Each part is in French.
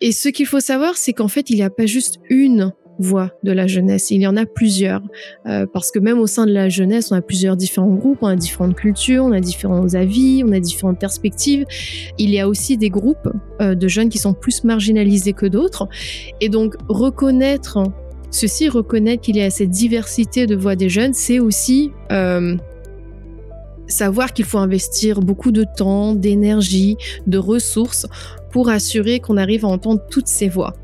Et ce qu'il faut savoir, c'est qu'en fait, il n'y a pas juste une voix de la jeunesse. Il y en a plusieurs, euh, parce que même au sein de la jeunesse, on a plusieurs différents groupes, on a différentes cultures, on a différents avis, on a différentes perspectives. Il y a aussi des groupes euh, de jeunes qui sont plus marginalisés que d'autres. Et donc, reconnaître ceci, reconnaître qu'il y a cette diversité de voix des jeunes, c'est aussi... Euh, savoir qu'il faut investir beaucoup de temps, d'énergie, de ressources pour assurer qu'on arrive à entendre toutes ces voix.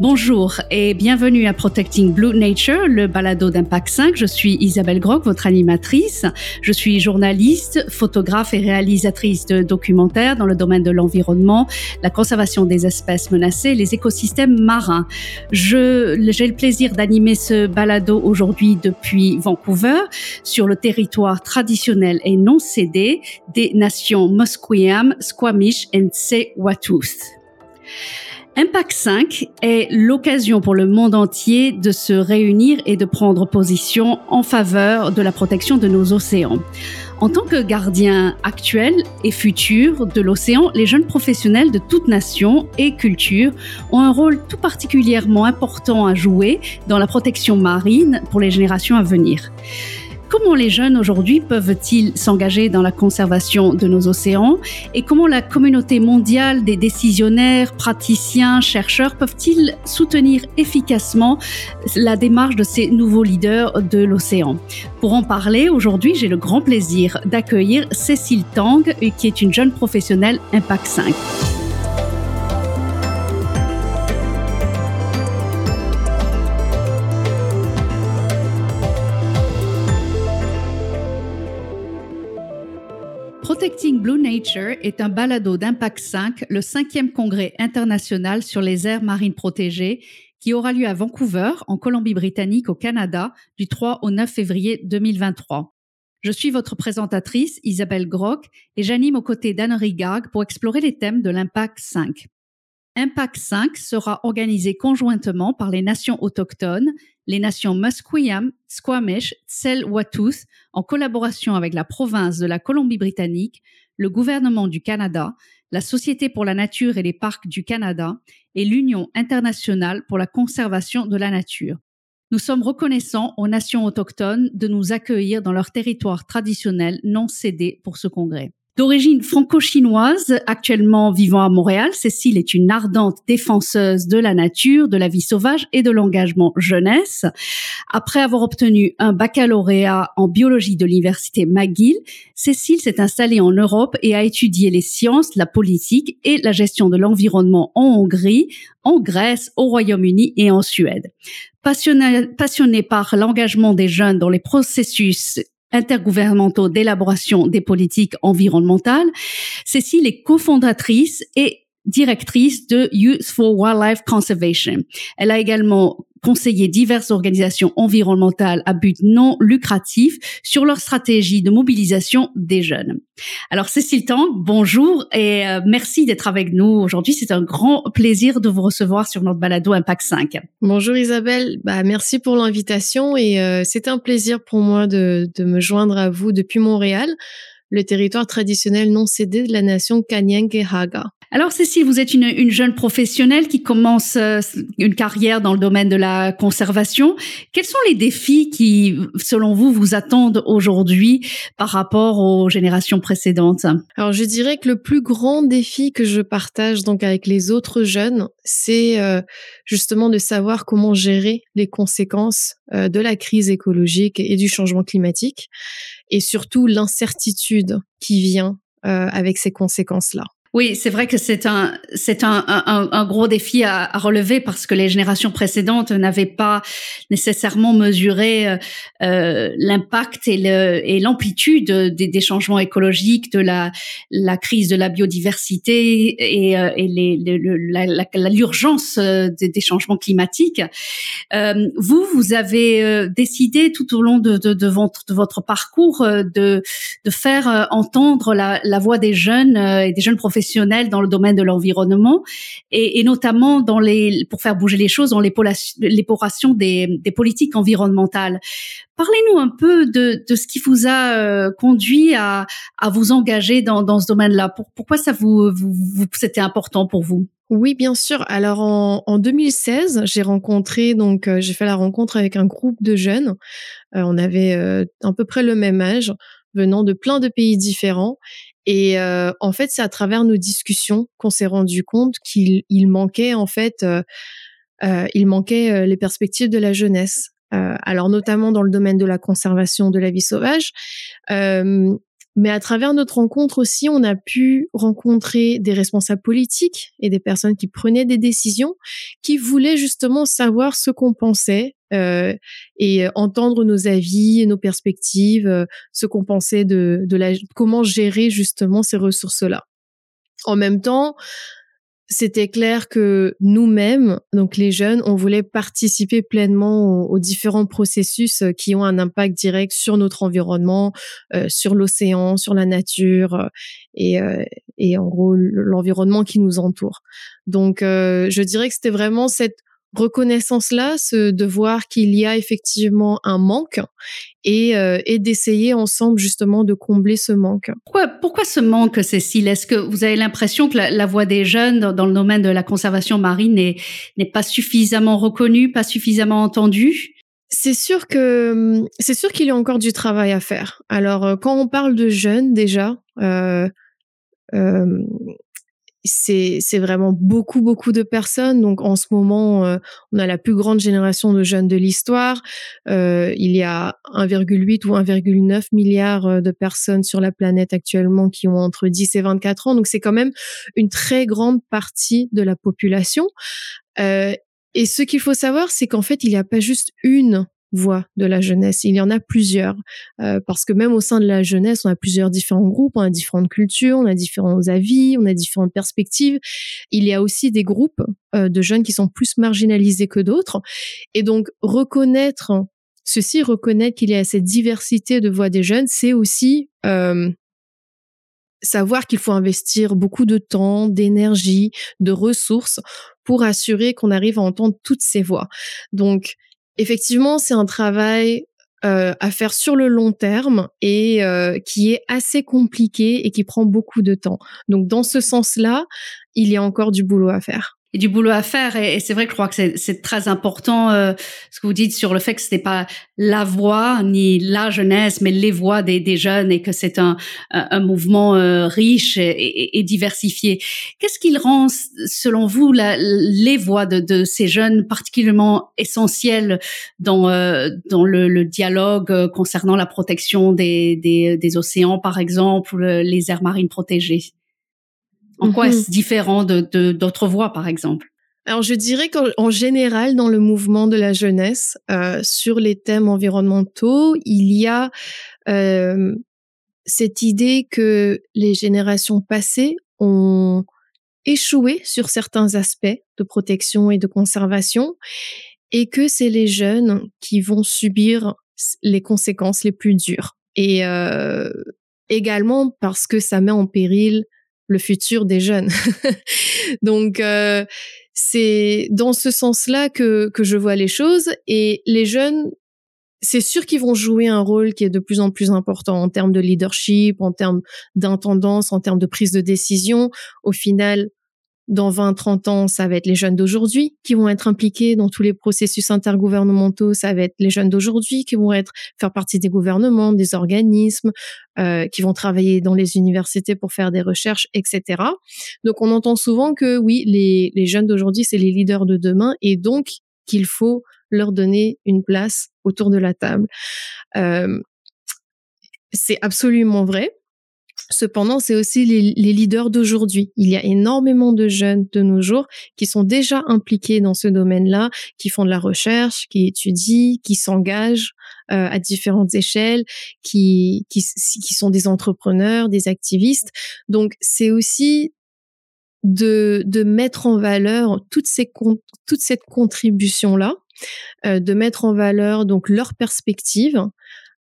Bonjour et bienvenue à Protecting Blue Nature, le balado d'Impact 5. Je suis Isabelle Groc, votre animatrice. Je suis journaliste, photographe et réalisatrice de documentaires dans le domaine de l'environnement, la conservation des espèces menacées les écosystèmes marins. Je, j'ai le plaisir d'animer ce balado aujourd'hui depuis Vancouver sur le territoire traditionnel et non cédé des nations Musqueam, Squamish et Tsewatooth. Impact 5 est l'occasion pour le monde entier de se réunir et de prendre position en faveur de la protection de nos océans. En tant que gardiens actuels et futurs de l'océan, les jeunes professionnels de toute nation et culture ont un rôle tout particulièrement important à jouer dans la protection marine pour les générations à venir. Comment les jeunes aujourd'hui peuvent-ils s'engager dans la conservation de nos océans et comment la communauté mondiale des décisionnaires, praticiens, chercheurs peuvent-ils soutenir efficacement la démarche de ces nouveaux leaders de l'océan? Pour en parler, aujourd'hui, j'ai le grand plaisir d'accueillir Cécile Tang, qui est une jeune professionnelle Impact 5. Blue Nature est un balado d'Impact 5, le cinquième congrès international sur les aires marines protégées qui aura lieu à Vancouver, en Colombie-Britannique, au Canada, du 3 au 9 février 2023. Je suis votre présentatrice, Isabelle Groc, et j'anime aux côtés d'Anne Rigag pour explorer les thèmes de l'Impact 5. Impact 5 sera organisé conjointement par les nations autochtones, les nations Musqueam, Squamish, Tsel-Watuth, en collaboration avec la province de la Colombie-Britannique, le gouvernement du Canada, la Société pour la nature et les parcs du Canada et l'Union internationale pour la conservation de la nature. Nous sommes reconnaissants aux nations autochtones de nous accueillir dans leur territoire traditionnel non cédé pour ce congrès. D'origine franco-chinoise, actuellement vivant à Montréal, Cécile est une ardente défenseuse de la nature, de la vie sauvage et de l'engagement jeunesse. Après avoir obtenu un baccalauréat en biologie de l'université McGill, Cécile s'est installée en Europe et a étudié les sciences, la politique et la gestion de l'environnement en Hongrie, en Grèce, au Royaume-Uni et en Suède. Passionnée, par l'engagement des jeunes dans les processus intergouvernementaux d'élaboration des politiques environnementales. Cécile est cofondatrice et directrice de Youth for Wildlife Conservation. Elle a également conseillé diverses organisations environnementales à but non lucratif sur leur stratégie de mobilisation des jeunes. Alors Cécile Tang, bonjour et euh, merci d'être avec nous aujourd'hui. C'est un grand plaisir de vous recevoir sur notre balado Impact 5. Bonjour Isabelle, bah, merci pour l'invitation et euh, c'est un plaisir pour moi de, de me joindre à vous depuis Montréal le territoire traditionnel non cédé de la nation Kanyang et Haga. Alors Cécile, vous êtes une, une jeune professionnelle qui commence euh, une carrière dans le domaine de la conservation. Quels sont les défis qui, selon vous, vous attendent aujourd'hui par rapport aux générations précédentes? Alors je dirais que le plus grand défi que je partage donc avec les autres jeunes, c'est euh, justement de savoir comment gérer les conséquences euh, de la crise écologique et du changement climatique, et surtout l'incertitude qui vient avec ces conséquences-là. Oui, c'est vrai que c'est un c'est un, un, un, gros défi à, à, relever parce que les générations précédentes n'avaient pas nécessairement mesuré euh, euh l'impact et le et l'amplitude des, des, changements écologiques, de la la crise de la biodiversité et, euh, et les, l'urgence euh, des, des, changements climatiques. Euh, vous, vous avez décidé tout au long de, de, de, votre, de votre parcours de de faire entendre la, la voix des jeunes et des jeunes professionnels dans le domaine de l'environnement et, notamment pour faire bouger les choses dans l'époration des, des politiques environnementales. Parlez-nous un peu de, ce qui vous a euh, conduit à, vous engager dans, ce domaine-là. pourquoi ça vous, c'était important pour vous? Oui, bien sûr. Alors en, en 2016, j'ai rencontré donc euh, j'ai fait la rencontre avec un groupe de jeunes. Euh, on avait à peu près le même âge, venant de plein de pays différents. Et en fait, c'est à travers nos discussions qu'on s'est rendu compte qu'il manquait en fait, il manquait les perspectives de la jeunesse. alors notamment dans le domaine de la conservation de la vie sauvage, mais à travers notre rencontre aussi, on a pu rencontrer des responsables politiques et des personnes qui prenaient des décisions, qui voulaient justement savoir ce qu'on pensait euh, et entendre nos avis nos perspectives, euh, ce qu'on pensait de, la, comment gérer justement ces ressources-là. En même temps, c'était clair que nous-mêmes, donc les jeunes, on voulait participer pleinement aux, différents processus euh, qui ont un impact direct sur notre environnement, euh, sur l'océan, sur la nature euh, et en gros l'environnement qui nous entoure. Donc, je dirais que c'était vraiment cette reconnaissance-là, ce de voir qu'il y a effectivement un manque et, euh, et d'essayer ensemble justement de combler ce manque. Pourquoi, pourquoi ce manque, Cécile? Est-ce que vous avez l'impression que la, voix des jeunes dans, le domaine de la conservation marine n'est pas suffisamment reconnue, pas suffisamment entendue? C'est sûr que c'est sûr qu'il y a encore du travail à faire. Alors euh, quand on parle de jeunes déjà, euh, euh, c'est vraiment beaucoup beaucoup de personnes. Donc en ce moment, euh, on a la plus grande génération de jeunes de l'histoire. Euh, il y a 1,8 ou 1,9 milliard euh, de personnes sur la planète actuellement qui ont entre 10 et 24 ans. Donc c'est quand même une très grande partie de la population. et ce qu'il faut savoir, c'est qu'en fait, il n'y a pas juste une voix de la jeunesse. Il y en a plusieurs, euh, parce que même au sein de la jeunesse, on a plusieurs différents groupes, on a différentes cultures, on a différents avis, on a différentes perspectives. Il y a aussi des groupes euh, de jeunes qui sont plus marginalisés que d'autres. Et donc, reconnaître ceci, reconnaître qu'il y a cette diversité de voix des jeunes, c'est aussi euh, savoir qu'il faut investir beaucoup de temps, d'énergie, de ressources pour assurer qu'on arrive à entendre toutes ces voix. Donc, effectivement, c'est un travail euh, à faire sur le long terme et euh, qui est assez compliqué et qui prend beaucoup de temps. Donc, dans ce sens-là, il y a encore du boulot à faire et du boulot à faire. Et, c'est vrai que je crois que c'est très important euh, ce que vous dites sur le fait que ce n'est pas la voix ni la jeunesse, mais les voix des, des jeunes et que c'est un, un, mouvement euh, riche et, et, diversifié. Qu'est-ce qu'il rend, selon vous, la, les voix de, de, ces jeunes particulièrement essentielles dans, euh, dans le, le, dialogue concernant la protection des, des, des océans, par exemple, ou les aires marines protégées? En quoi est-ce mhm. différent de d'autres voix, par exemple? Alors je dirais qu'en général, dans le mouvement de la jeunesse, euh, sur les thèmes environnementaux, il y a euh, cette idée que les générations passées ont échoué sur certains aspects de protection et de conservation, et que c'est les jeunes qui vont subir les conséquences les plus dures. Et euh, également parce que ça met en péril le futur des jeunes. Donc euh, c'est dans ce sens-là que que je vois les choses et les jeunes c'est sûr qu'ils vont jouer un rôle qui est de plus en plus important en termes de leadership, en termes d'intendance, en termes de prise de décision. Au final, dans 20, 30 ans, ça va être les jeunes d'aujourd'hui qui vont être impliqués dans tous les processus intergouvernementaux. Ça va être les jeunes d'aujourd'hui qui vont être faire partie des gouvernements, des organismes, euh, qui vont travailler dans les universités pour faire des recherches, etc. Donc, on entend souvent que oui, les, les jeunes d'aujourd'hui, c'est les leaders de demain, et donc qu'il faut leur donner une place autour de la table. Euh, c'est absolument vrai. Cependant, c'est aussi les, leaders d'aujourd'hui. Il y a énormément de jeunes de nos jours qui sont déjà impliqués dans ce domaine-là, qui font de la recherche, qui étudient, qui s'engagent euh, à différentes échelles, qui, qui, sont des entrepreneurs, des activistes. Donc, c'est aussi de, de mettre en valeur toute cette contribution-là, euh, de mettre en valeur donc leur perspective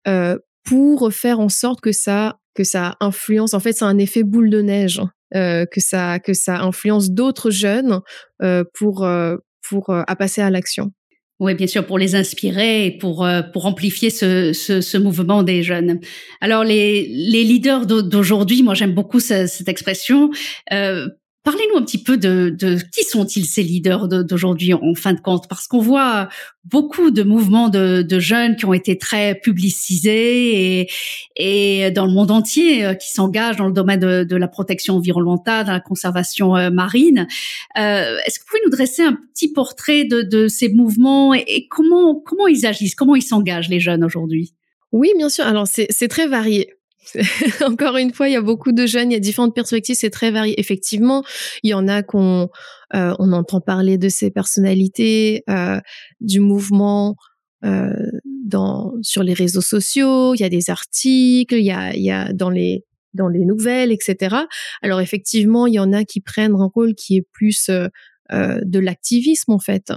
euh, pour faire en sorte que ça que ça influence. En fait, c'est un effet boule de neige. que ça que ça influence d'autres jeunes pour pour à passer à l'action. Oui, bien sûr, pour les inspirer et pour, pour amplifier ce, ce, ce, mouvement des jeunes. Alors, les, les leaders d'aujourd'hui, moi j'aime beaucoup cette, cette expression, euh, Parlez-nous un petit peu de, de qui sont-ils ces leaders d'aujourd'hui en fin de compte? Parce qu'on voit beaucoup de mouvements de, de, jeunes qui ont été très publicisés et, et dans le monde entier euh, qui s'engagent dans le domaine de, de, la protection environnementale, de la conservation euh, marine. Euh, Est-ce que vous pouvez nous dresser un petit portrait de, ces mouvements et, et, comment comment ils agissent, comment ils s'engagent les jeunes aujourd'hui? Oui, bien sûr. Alors c'est très varié. Encore une fois, il y a beaucoup de jeunes, il y a différentes perspectives, c'est très varié. Effectivement, il y en a qu'on euh, on entend parler de ces personnalités, euh, du mouvement euh, dans sur les réseaux sociaux. Il y a des articles, il y a il y a dans les dans les nouvelles, etc. Alors effectivement, il y en a qui prennent un rôle qui est plus euh, de l'activisme en fait,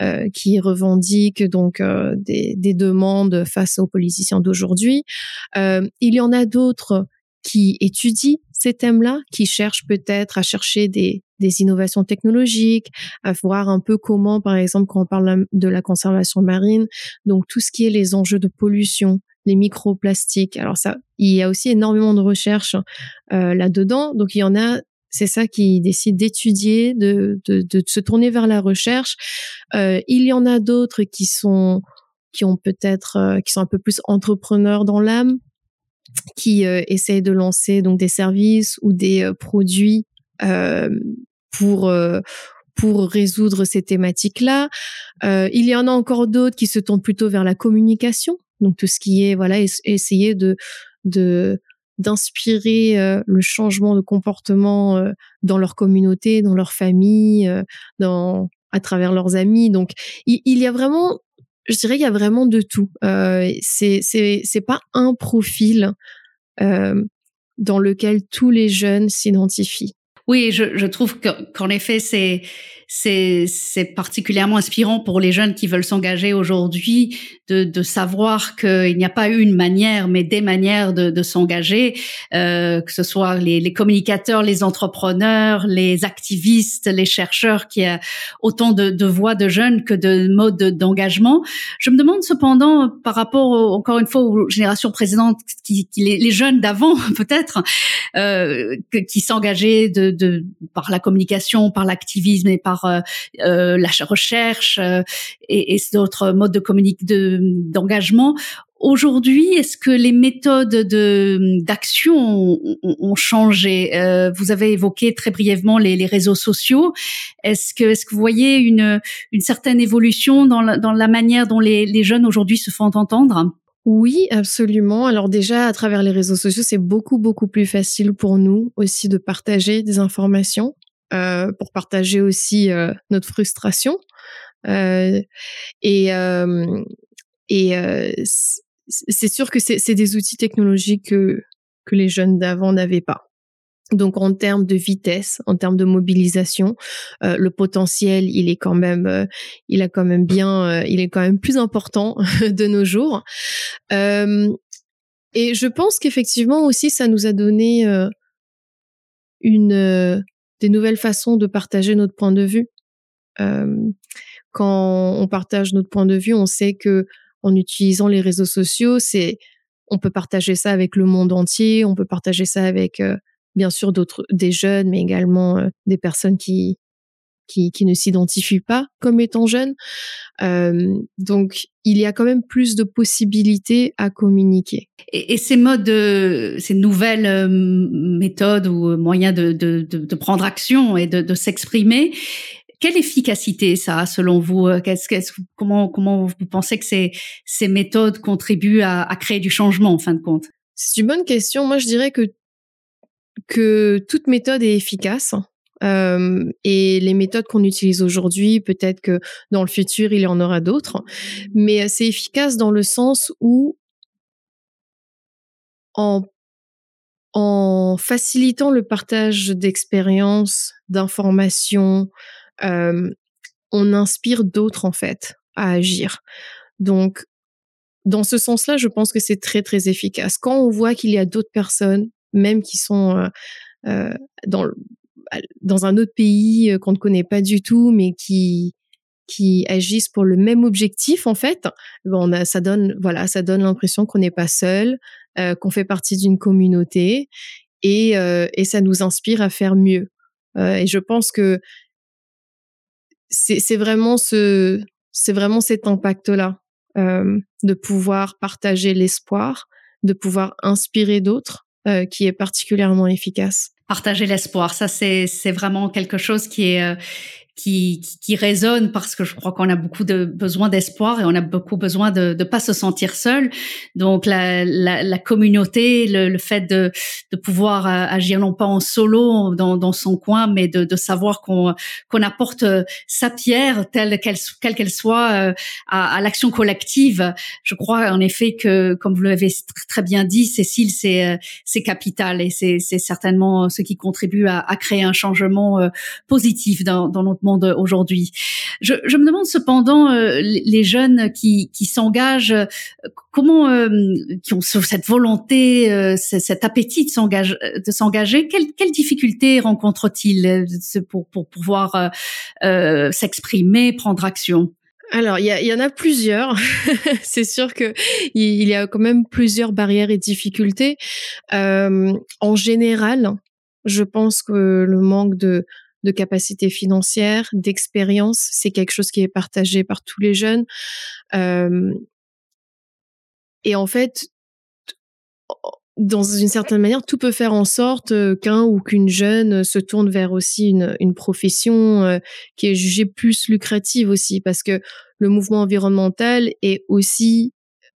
euh, qui revendique donc euh, des, des, demandes face aux politiciens d'aujourd'hui. il y en a d'autres qui étudient ces thèmes-là, qui cherchent peut-être à chercher des, des innovations technologiques, à voir un peu comment, par exemple, quand on parle de la conservation marine, donc tout ce qui est les enjeux de pollution, les microplastiques. Alors ça, il y a aussi énormément de recherches euh, là-dedans. Donc il y en a c'est ça qui décide d'étudier, de, de, de, se tourner vers la recherche. Euh, il y en a d'autres qui sont qui ont peut-être euh, qui sont un peu plus entrepreneurs dans l'âme, qui euh, essayent de lancer donc des services ou des euh, produits euh, pour pour résoudre ces thématiques-là. il y en a encore d'autres qui se tournent plutôt vers la communication, donc tout ce qui est voilà essayer de de d'inspirer euh, le changement de comportement euh, dans leur communauté, dans leur famille, euh, dans à travers leurs amis. Donc il, y a vraiment, je dirais, il y a vraiment de tout. c'est c'est c'est pas un profil dans lequel tous les jeunes s'identifient. Oui, je trouve qu'en effet, c'est c'est particulièrement inspirant pour les jeunes qui veulent s'engager aujourd'hui de, de savoir qu'il n'y a pas une manière, mais des manières de, de s'engager, euh, que ce soit les, les, communicateurs, les entrepreneurs, les activistes, les chercheurs, qui a autant de, de voix de jeunes que de modes d'engagement. Je me demande cependant, par rapport encore une fois aux générations précédentes, qui, qui les, les, jeunes d'avant peut-être, euh, qui s'engageaient de, de, par la communication, par l'activisme et par euh, euh, la recherche euh, et, et d'autres modes de communique d'engagement. Aujourd'hui, est-ce que les méthodes de d'action ont, ont, changé? Vous avez évoqué très brièvement les, les réseaux sociaux. Est-ce que est-ce que vous voyez une une certaine évolution dans la, dans la manière dont les, les jeunes aujourd'hui se font entendre? Oui, absolument. Alors déjà, à travers les réseaux sociaux, c'est beaucoup, beaucoup plus facile pour nous aussi de partager des informations. Euh, pour partager aussi euh, notre frustration. Euh, et et c'est sûr que c'est des outils technologiques que, que les jeunes d'avant n'avaient pas. Donc en termes de vitesse, en termes de mobilisation, euh, le potentiel, il est quand même, il a quand même bien, il est quand même plus important de nos jours. et je pense qu'effectivement aussi, ça nous a donné une des nouvelles façons de partager notre point de vue. Quand on partage notre point de vue, on sait que en utilisant les réseaux sociaux, c'est on peut partager ça avec le monde entier, on peut partager ça avec bien sûr d'autres des jeunes, mais également des personnes qui qui, qui ne s'identifient pas comme étant jeunes. Euh, donc, il y a quand même plus de possibilités à communiquer. Et, et ces modes, ces nouvelles euh, méthodes ou moyens de, de, de, de prendre action et de, de s'exprimer, quelle efficacité ça a selon vous qu'est-ce, qu'est-ce, Comment comment vous pensez que ces, ces méthodes contribuent à, à créer du changement en fin de compte? C'est une bonne question. Moi, je dirais que que toute méthode est efficace. Et les méthodes qu'on utilise aujourd'hui, peut-être que dans le futur, il y en aura d'autres. Mais c'est efficace dans le sens où en, facilitant le partage d'expériences, d'informations, on inspire d'autres en fait à agir. Donc, dans ce sens-là, je pense que c'est très très efficace. Quand on voit qu'il y a d'autres personnes, même qui sont euh, dans dans un autre pays qu'on ne connaît pas du tout, mais qui qui agissent pour le même objectif en fait, bon, on ça donne voilà, ça donne l'impression qu'on n'est pas seul, qu'on fait partie d'une communauté et, et ça nous inspire à faire mieux. et je pense que c'est vraiment ce c'est vraiment cet impact là de pouvoir partager l'espoir, de pouvoir inspirer d'autres, qui est particulièrement efficace. Partager l'espoir, ça c'est vraiment quelque chose qui est qui, qui, résonne parce que je crois qu'on a beaucoup de besoin d'espoir et on a beaucoup besoin de ne pas se sentir seul. Donc la, la, la communauté, le, le, fait de, de pouvoir euh, agir non pas en solo dans, dans son coin, mais de, de savoir qu'on qu'on apporte euh, sa pierre telle qu'elle quelle qu'elle soit euh, à, à l'action collective. Je crois en effet que, comme vous l'avez très bien dit, Cécile, c'est c'est capital et c'est certainement ce qui contribue à, à créer un changement positif dans, dans notre monde aujourd'hui. Je, me demande cependant, euh, les jeunes qui, s'engagent, euh, comment, euh, qui ont cette volonté, euh, cet appétit de s'engager, quelles, difficultés rencontrent-ils pour, pouvoir s'exprimer, prendre action? Alors, il y, y, en a plusieurs. c'est sûr que il y a quand même plusieurs barrières et difficultés. Euh, en général, je pense que le manque de de capacité financière, d'expérience. C'est quelque chose qui est partagé par tous les jeunes. Euh, et en fait, dans une certaine manière, tout peut faire en sorte qu'un ou qu'une jeune se tourne vers aussi une, une profession qui est jugée plus lucrative aussi, parce que le mouvement environnemental est aussi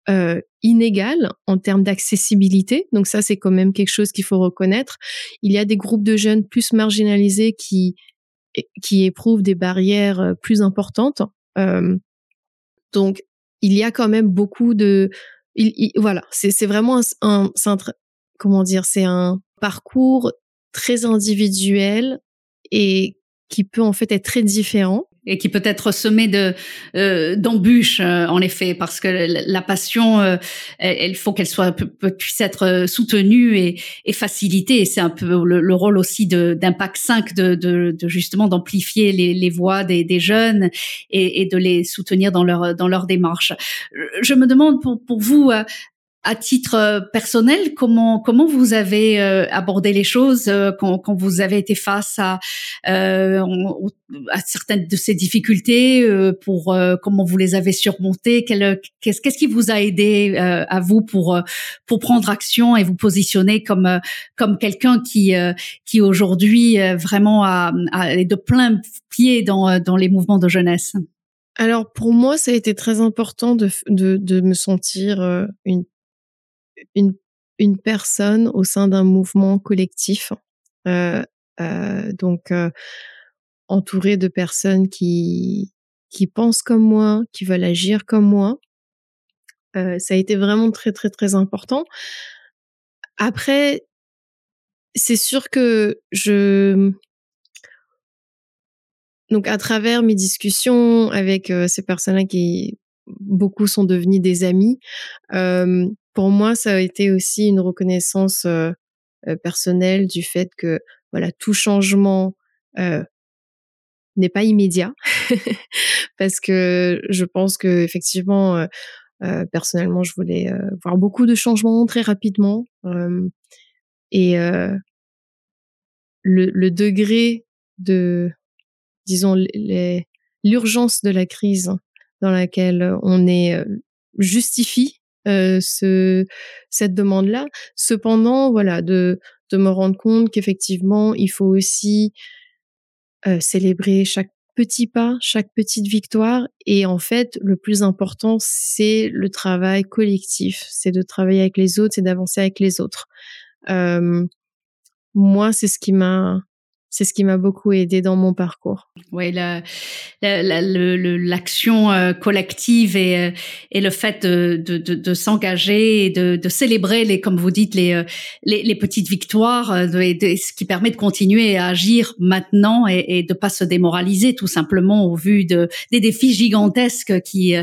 euh, inégal en termes d'accessibilité. Donc ça, c'est quand même quelque chose qu'il faut reconnaître. Il y a des groupes de jeunes plus marginalisés qui qui éprouvent des barrières euh, plus importantes. Euh, donc il y a quand même beaucoup de il, voilà, c'est vraiment un, un comment dire, c'est un parcours très individuel et qui peut en fait être très différent et qui peut être semé de euh, d'embûches euh, en effet parce que la, passion euh, elle, faut qu'elle soit puisse être soutenue et, et facilitée. C'est un peu le, rôle aussi de d'impact 5 de, de, de justement d'amplifier les, les voix des, des jeunes et, et, de les soutenir dans leur dans leur démarche. Je me demande pour pour vous à titre euh, personnel, comment comment vous avez euh, abordé les choses euh, quand, quand, vous avez été face à à certaines de ces difficultés pour comment vous les avez surmontées? Qu'est-ce qu'est-ce qui vous a aidé à vous pour pour prendre action et vous positionner comme comme quelqu'un qui qui aujourd'hui vraiment a, a, est de plein pied dans dans les mouvements de jeunesse? Alors pour moi, ça a été très important de, de, de me sentir une une, une personne au sein d'un mouvement collectif. Euh, euh, donc, euh, entourée de personnes qui, qui pensent comme moi, qui veulent agir comme moi. Ça a été vraiment très, très, très important. Après, c'est sûr que je... Donc, à travers mes discussions avec ces personnes-là qui, beaucoup sont devenus des amis, euh, pour moi, ça a été aussi une reconnaissance euh, personnelle du fait que voilà tout changement euh, n'est pas immédiat. Parce que je pense que effectivement personnellement je voulais voir beaucoup de changements très rapidement. Et le, le, degré de disons l'urgence de la crise dans laquelle on est justifie ce, cette demande-là. Cependant, voilà, de, de me rendre compte qu'effectivement, il faut aussi célébrer chaque petit pas, chaque petite victoire. Et en fait, le plus important, c'est le travail collectif. C'est de travailler avec les autres, c'est d'avancer avec les autres. Moi, c'est ce qui m'a c'est ce qui m'a beaucoup aidé dans mon parcours. Oui, l'action euh, collective et, euh, et le fait de, de, s'engager et de, célébrer les, comme vous dites, les, euh, les, petites victoires, ce qui permet de continuer à agir maintenant et, et de pas se démoraliser tout simplement au vu de, des défis gigantesques qui,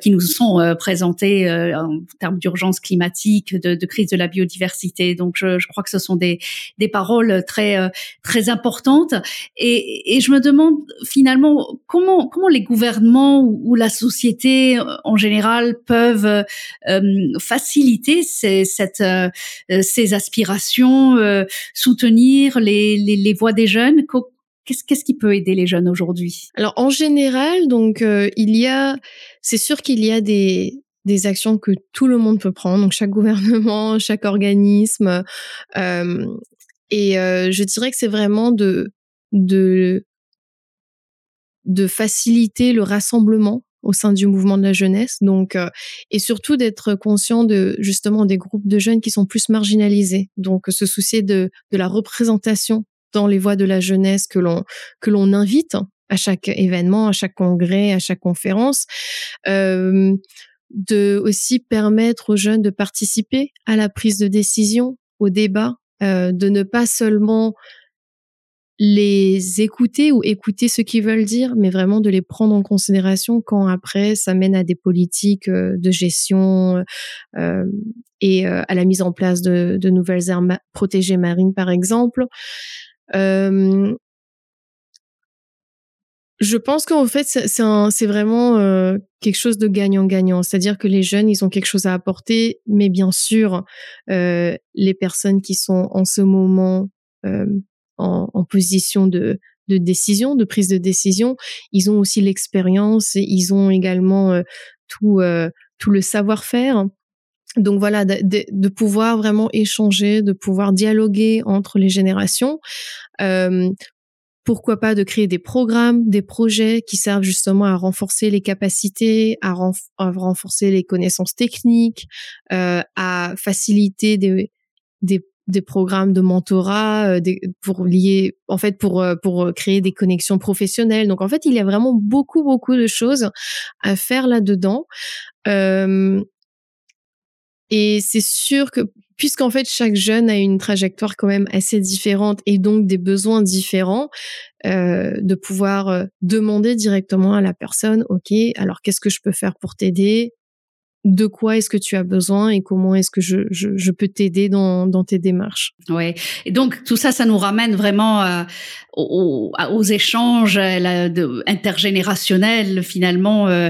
qui nous sont présentés en termes d'urgence climatique, de, crise de la biodiversité. Donc, je, je crois que ce sont des, des paroles très, très importante. Et, je me demande finalement comment comment les gouvernements ou, la société euh, en général peuvent euh, faciliter ces, euh, aspirations, soutenir les, les, voix des jeunes. Qu'est-ce, qu'est-ce qui peut aider les jeunes aujourd'hui? Alors en général, donc il y a, c'est sûr qu'il y a des des actions que tout le monde peut prendre, donc chaque gouvernement, chaque organisme, et euh, je dirais que c'est vraiment de, de, de faciliter le rassemblement au sein du mouvement de la jeunesse. Donc, euh, et surtout d'être conscient de justement des groupes de jeunes qui sont plus marginalisés. Donc, se soucier de, de la représentation dans les voix de la jeunesse que l'on que l'on invite à chaque événement, à chaque congrès, à chaque conférence. Euh, de aussi permettre aux jeunes de participer à la prise de décision, au débat, euh, de ne pas seulement les écouter ou écouter ce qu'ils veulent dire, mais vraiment de les prendre en considération quand après ça mène à des politiques euh, de gestion euh, et à la mise en place de, de nouvelles aires protégées marines, par exemple. Je pense qu'en fait, c'est vraiment euh, quelque chose de gagnant-gagnant. C'est-à-dire que les jeunes, ils ont quelque chose à apporter, mais bien sûr, euh, les personnes qui sont en ce moment euh, en, position de, décision, de prise de décision, ils ont aussi l'expérience, ils ont également tout, le savoir-faire. Donc voilà, de, pouvoir vraiment échanger, de pouvoir dialoguer entre les générations. Pourquoi pas de créer des programmes, des projets qui servent justement à renforcer les capacités, à, renforcer les connaissances techniques, euh, à faciliter des, programmes de mentorat, euh, pour lier, en fait, pour euh, créer des connexions professionnelles. Donc en fait, il y a vraiment beaucoup beaucoup de choses à faire là-dedans. Et c'est sûr que puisqu'en fait chaque jeune a une trajectoire quand même assez différente et donc des besoins différents, euh, de pouvoir euh, demander directement à la personne, ok, alors qu'est-ce que je peux faire pour t'aider? De quoi est-ce que tu as besoin et comment est-ce que je, je, je peux t'aider dans, dans tes démarches? Oui, et donc tout ça, ça nous ramène vraiment euh, aux, aux, échanges euh, de, intergénérationnels finalement euh,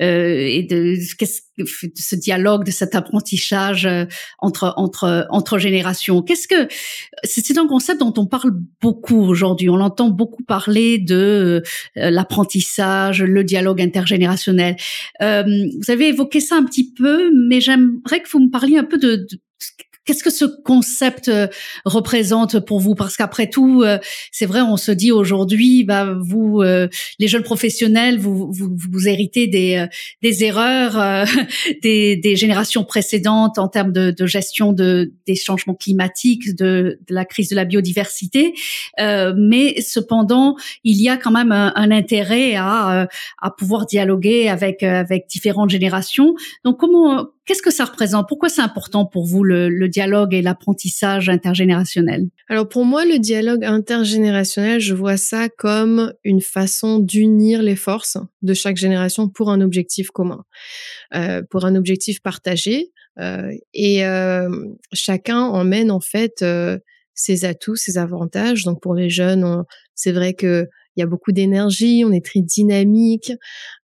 euh, et de, de ce dialogue, de cet apprentissage euh, entre entre entre générations. Qu'est-ce que c'est un concept dont on parle beaucoup aujourd'hui. On entend beaucoup parler de l'apprentissage, le dialogue intergénérationnel. vous avez évoqué ça un petit peu, mais j'aimerais que vous me parliez un peu de, de Qu'est-ce que ce concept euh, représente pour vous? Parce qu'après tout, euh, c'est vrai, on se dit aujourd'hui, bah, vous, euh, les jeunes professionnels, vous, vous, vous héritez des, des erreurs des, des, générations précédentes en termes de, de gestion de, des changements climatiques, de, de, la crise de la biodiversité. mais cependant, il y a quand même un, un intérêt à, à pouvoir dialoguer avec, avec différentes générations. Donc, comment Qu'est-ce que ça représente? Pourquoi c'est important pour vous le, le dialogue et l'apprentissage intergénérationnel? Alors pour moi, le dialogue intergénérationnel, je vois ça comme une façon d'unir les forces de chaque génération pour un objectif commun, euh, pour un objectif partagé. Euh, et euh, chacun emmène en fait euh, ses atouts, ses avantages. Donc pour les jeunes, c'est vrai que il y a beaucoup d'énergie, on est très dynamique,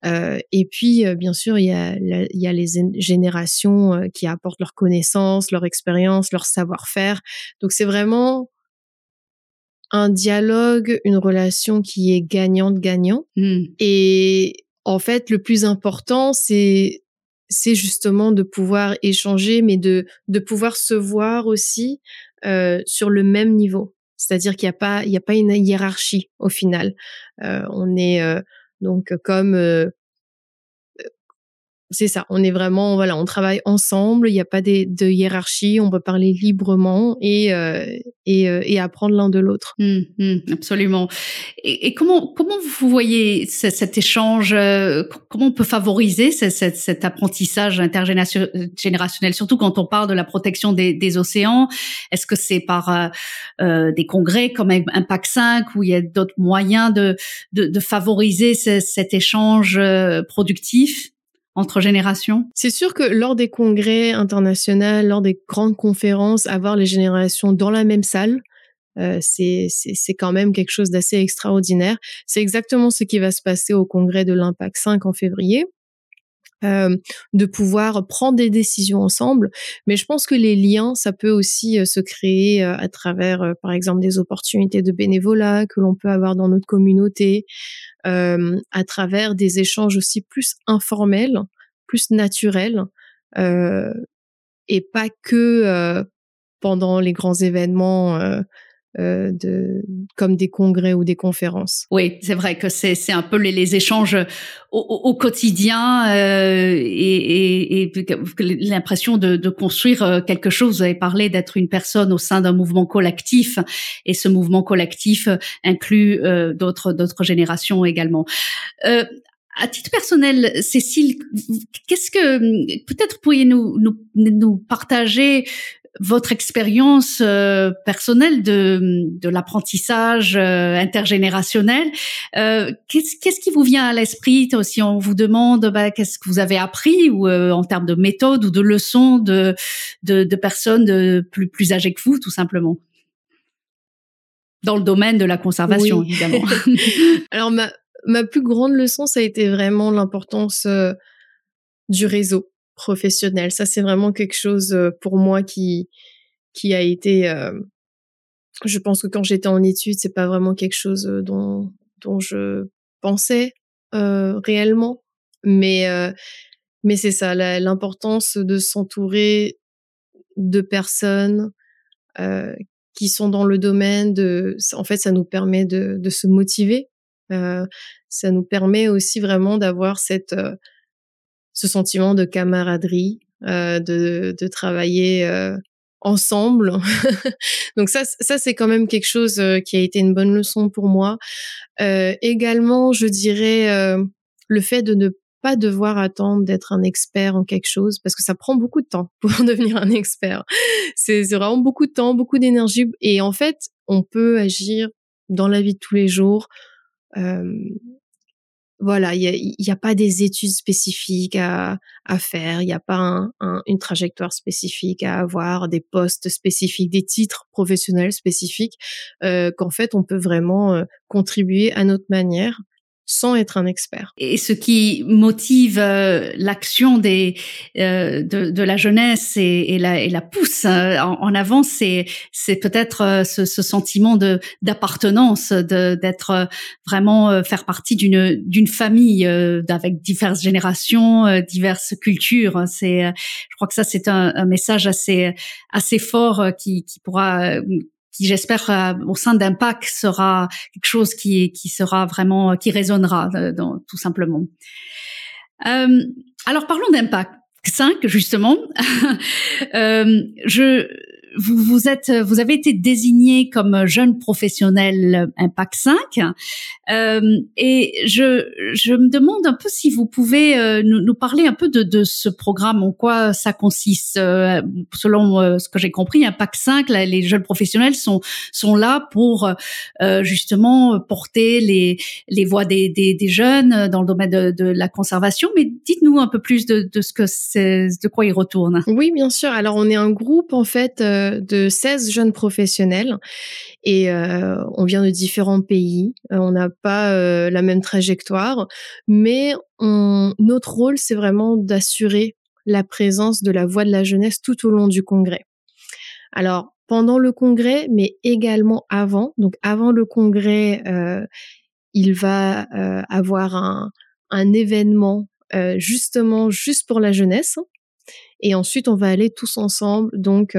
euh, et puis, euh, bien sûr, il y a, il y a les générations euh, qui apportent leurs connaissances, leur expérience, leur savoir-faire. Donc, c'est vraiment un dialogue, une relation qui est gagnante-gagnant. Mmh. Et en fait, le plus important, c'est c'est justement de pouvoir échanger, mais de de pouvoir se voir aussi euh, sur le même niveau. C'est-à-dire qu'il n'y a pas il y a pas une hiérarchie au final. Euh, on est donc, comme c'est ça. On est vraiment, voilà, on travaille ensemble. Il n'y a pas de, hiérarchie. On peut parler librement et euh, et, euh, et, apprendre l'un de l'autre. Mmh, mmh, absolument. Et, comment comment vous voyez cet, échange euh, Comment on peut favoriser cet, apprentissage intergénérationnel, surtout quand on parle de la protection des, océans? Est-ce que c'est par euh, des congrès comme Impact 5 où il y a d'autres moyens de, de, de favoriser cet échange productif? Entre générations C'est sûr que lors des congrès internationaux, lors des grandes conférences, avoir les générations dans la même salle, euh, c'est quand même quelque chose d'assez extraordinaire. C'est exactement ce qui va se passer au congrès de l'Impact 5 en février. Euh, de pouvoir prendre des décisions ensemble. Mais je pense que les liens, ça peut aussi euh, se créer euh, à travers, euh, par exemple, des opportunités de bénévolat que l'on peut avoir dans notre communauté, à travers des échanges aussi plus informels, plus naturels, et pas que pendant les grands événements euh, de, comme des congrès ou des conférences. Oui, c'est vrai que c'est, c'est un peu les, échanges au, au quotidien euh, et, et, et l'impression de, de, construire euh, quelque chose. Vous avez parlé d'être une personne au sein d'un mouvement collectif et ce mouvement collectif inclut euh, d'autres, d'autres générations également. Euh, à titre personnel, Cécile, qu'est-ce que peut-être pourriez nous, nous, nous partager votre expérience euh, personnelle de, de l'apprentissage euh, intergénérationnel, euh, qu'est-ce, qu'est-ce qui vous vient à l'esprit si on vous demande bah, qu'est-ce que vous avez appris ou en termes de méthode ou de leçons de, de, de personnes de plus, plus âgées que vous, tout simplement? Dans le domaine de la conservation, évidemment. Alors ma, ma plus grande leçon, ça a été vraiment l'importance du réseau professionnel. Ça, c'est vraiment quelque chose euh, pour moi qui qui a été. Euh, je pense que quand j'étais en études, c'est pas vraiment quelque chose euh, dont dont je pensais réellement, mais mais c'est ça, l'importance de s'entourer de personnes qui sont dans le domaine de. En fait, ça nous permet de, de se motiver. ça nous permet aussi vraiment d'avoir cette ce sentiment de camaraderie, euh, de, de, travailler euh, ensemble. Donc ça, ça c'est quand même quelque chose euh, qui a été une bonne leçon pour moi. Euh, également, je dirais euh, le fait de ne pas devoir attendre d'être un expert en quelque chose parce que ça prend beaucoup de temps pour devenir un expert. C'est vraiment beaucoup de temps, beaucoup d'énergie et en fait, on peut agir dans la vie de tous les jours. Euh, voilà, il n'y a, a, pas des études spécifiques à, à faire, il n'y a pas un, une trajectoire spécifique à avoir, des postes spécifiques, des titres professionnels spécifiques, euh, qu'en fait on peut vraiment euh, contribuer à notre manière sans être un expert. Et ce qui motive euh, l'action des euh, de, de, la jeunesse et, et, la, et la pousse euh, en, avant, c'est c'est peut-être ce, ce, sentiment de d'appartenance, de d'être vraiment faire partie d'une d'une famille avec diverses générations, diverses cultures. C'est, je crois que ça c'est un, un, message assez assez fort qui qui pourra qui j'espère euh, au sein d'Impact sera quelque chose qui qui sera vraiment qui résonnera euh, tout simplement. Euh, alors parlons d'Impact 5 justement. euh, je vous, vous êtes, vous avez été désigné comme jeune professionnel Impact 5, euh, et je, je me demande un peu si vous pouvez euh, nous, nous, parler un peu de, de, ce programme, en quoi ça consiste. Euh, selon euh, ce que j'ai compris, Impact 5, là, les jeunes professionnels sont sont là pour euh, justement porter les les voix des, des, des, jeunes dans le domaine de, de la conservation. Mais dites-nous un peu plus de, de ce que c'est, de quoi ils retournent. Oui, bien sûr. Alors on est un groupe en fait de 16 jeunes professionnels et euh, on vient de différents pays. Euh, on n'a pas euh, la même trajectoire, mais notre rôle, c'est vraiment d'assurer la présence de la voix de la jeunesse tout au long du congrès. Alors, pendant le congrès, mais également avant, donc avant le congrès, il va avoir un, un événement justement juste pour la jeunesse. Et ensuite, on va aller tous ensemble, donc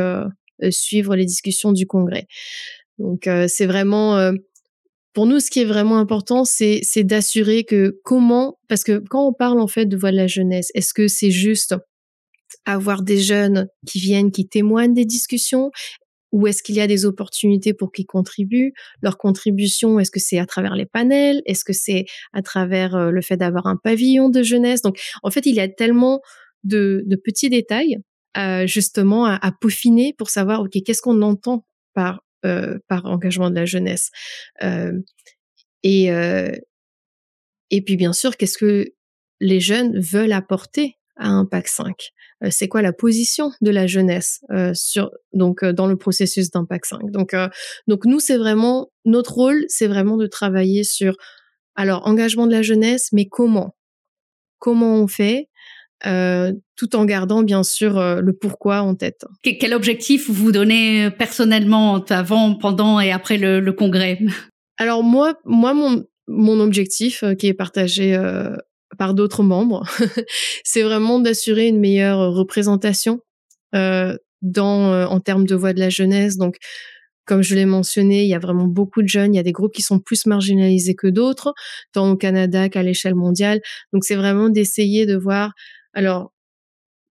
suivre les discussions du congrès. Donc euh, c'est vraiment euh, pour nous, ce qui est vraiment important, c'est d'assurer que comment, parce que quand on parle en fait de voix de la jeunesse, est-ce que c'est juste avoir des jeunes qui viennent, qui témoignent des discussions ou est-ce qu'il y a des opportunités pour qu'ils contribuent? Leur contribution, est-ce que c'est à travers les panels? Est-ce que c'est à travers euh, le fait d'avoir un pavillon de jeunesse? Donc, en fait, il y a tellement de, petits détails euh, justement à, peaufiner pour savoir, ok, qu'est-ce qu'on entend par euh, par engagement de la jeunesse? Et et puis bien sûr, qu'est-ce que les jeunes veulent apporter à Impact 5 euh, C'est quoi la position de la jeunesse euh, sur donc euh, dans le processus d'Impact 5 Donc donc nous c'est vraiment notre rôle, c'est vraiment de travailler sur alors engagement de la jeunesse, mais comment? Comment on fait? Tout en gardant bien sûr le pourquoi en tête. Quel objectif vous donnez personnellement avant, pendant et après le, le congrès? Alors moi, moi mon, mon objectif qui est partagé par d'autres membres, c'est vraiment d'assurer une meilleure représentation euh, dans euh, en termes de voix de la jeunesse. Donc, comme je l'ai mentionné, il y a vraiment beaucoup de jeunes. Il y a des groupes qui sont plus marginalisés que d'autres, tant au Canada qu'à l'échelle mondiale. Donc, c'est vraiment d'essayer de voir, alors,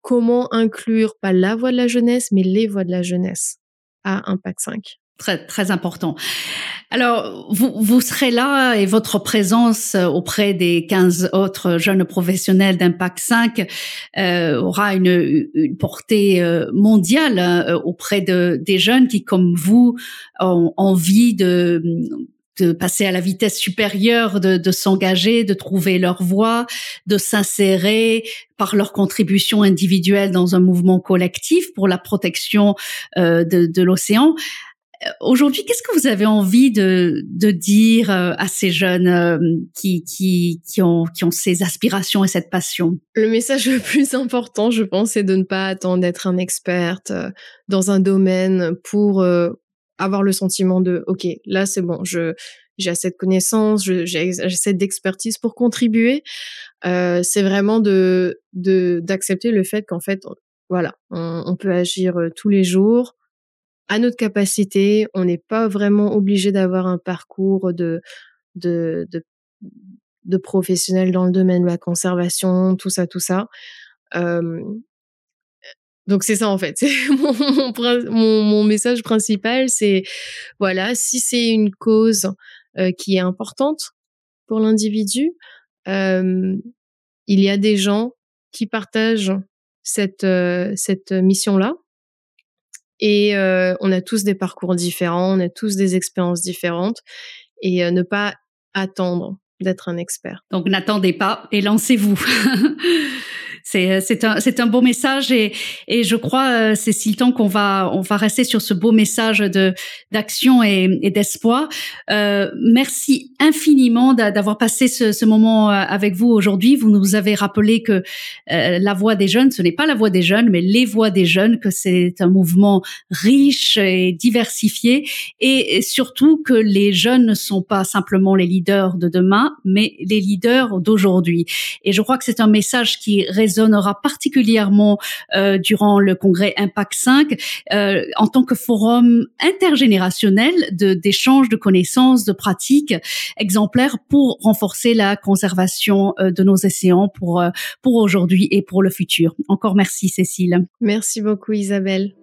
comment inclure pas la voix de la jeunesse, mais les voix de la jeunesse à Impact 5 très très important. Alors, vous, vous serez là et votre présence auprès des 15 autres jeunes professionnels d'Impact 5 euh, aura une, une portée euh, mondiale euh, auprès de, des jeunes qui, comme vous, ont envie de de passer à la vitesse supérieure, de, de s'engager, de trouver leur voie, de s'insérer par leur contribution individuelle dans un mouvement collectif pour la protection euh, de, de l'océan. Aujourd'hui, qu'est-ce que vous avez envie de, de dire euh, à ces jeunes euh, qui, qui, qui, ont, qui ont ces aspirations et cette passion? Le message le plus important, je pense, c'est de ne pas attendre d'être un experte euh, dans un domaine pour avoir le sentiment de OK, là c'est bon, je j'ai assez de connaissances, j'ai assez d'expertise pour contribuer. Euh, c'est vraiment de d'accepter le fait qu'en fait, voilà, on, peut agir tous les jours à notre capacité. On n'est pas vraiment obligé d'avoir un parcours de, de, de, de dans le domaine de la conservation, tout ça, tout ça. Donc c'est ça en fait. Mon, message principal, c'est voilà, si c'est une cause qui est importante pour l'individu, il y a des gens qui partagent cette, cette mission-là et euh, on a tous des parcours différents, on a tous des expériences différentes. Et euh, ne pas attendre d'être un expert. Donc n'attendez pas et lancez-vous. C'est euh, c'est un c'est un beau message et et je crois Cécile tant qu'on va on va rester sur ce beau message de d'action et, et d'espoir. Euh, merci infiniment d'avoir passé ce, ce moment avec vous aujourd'hui. Vous nous avez rappelé que euh, la voix des jeunes ce n'est pas la voix des jeunes mais les voix des jeunes que c'est un mouvement riche et diversifié et surtout que les jeunes ne sont pas simplement les leaders de demain mais les leaders d'aujourd'hui. Et je crois que c'est un message qui résonne résonnera particulièrement euh, durant le congrès Impact 5 euh, en tant que forum intergénérationnel de d'échange de connaissances, de pratiques exemplaires pour renforcer la conservation euh, de nos océans pour pour aujourd'hui et pour le futur. Encore merci Cécile. Merci beaucoup Isabelle.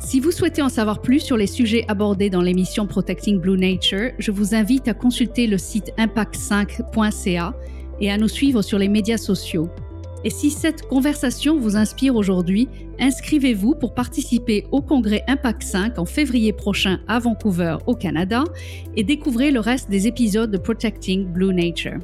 Si vous souhaitez en savoir plus sur les sujets abordés dans l'émission Protecting Blue Nature, je vous invite à consulter le site impact5.ca et à nous suivre sur les médias sociaux. Et si cette conversation vous inspire aujourd'hui, inscrivez-vous pour participer au congrès Impact 5 en février prochain à Vancouver, au Canada, et découvrez le reste des épisodes de Protecting Blue Nature.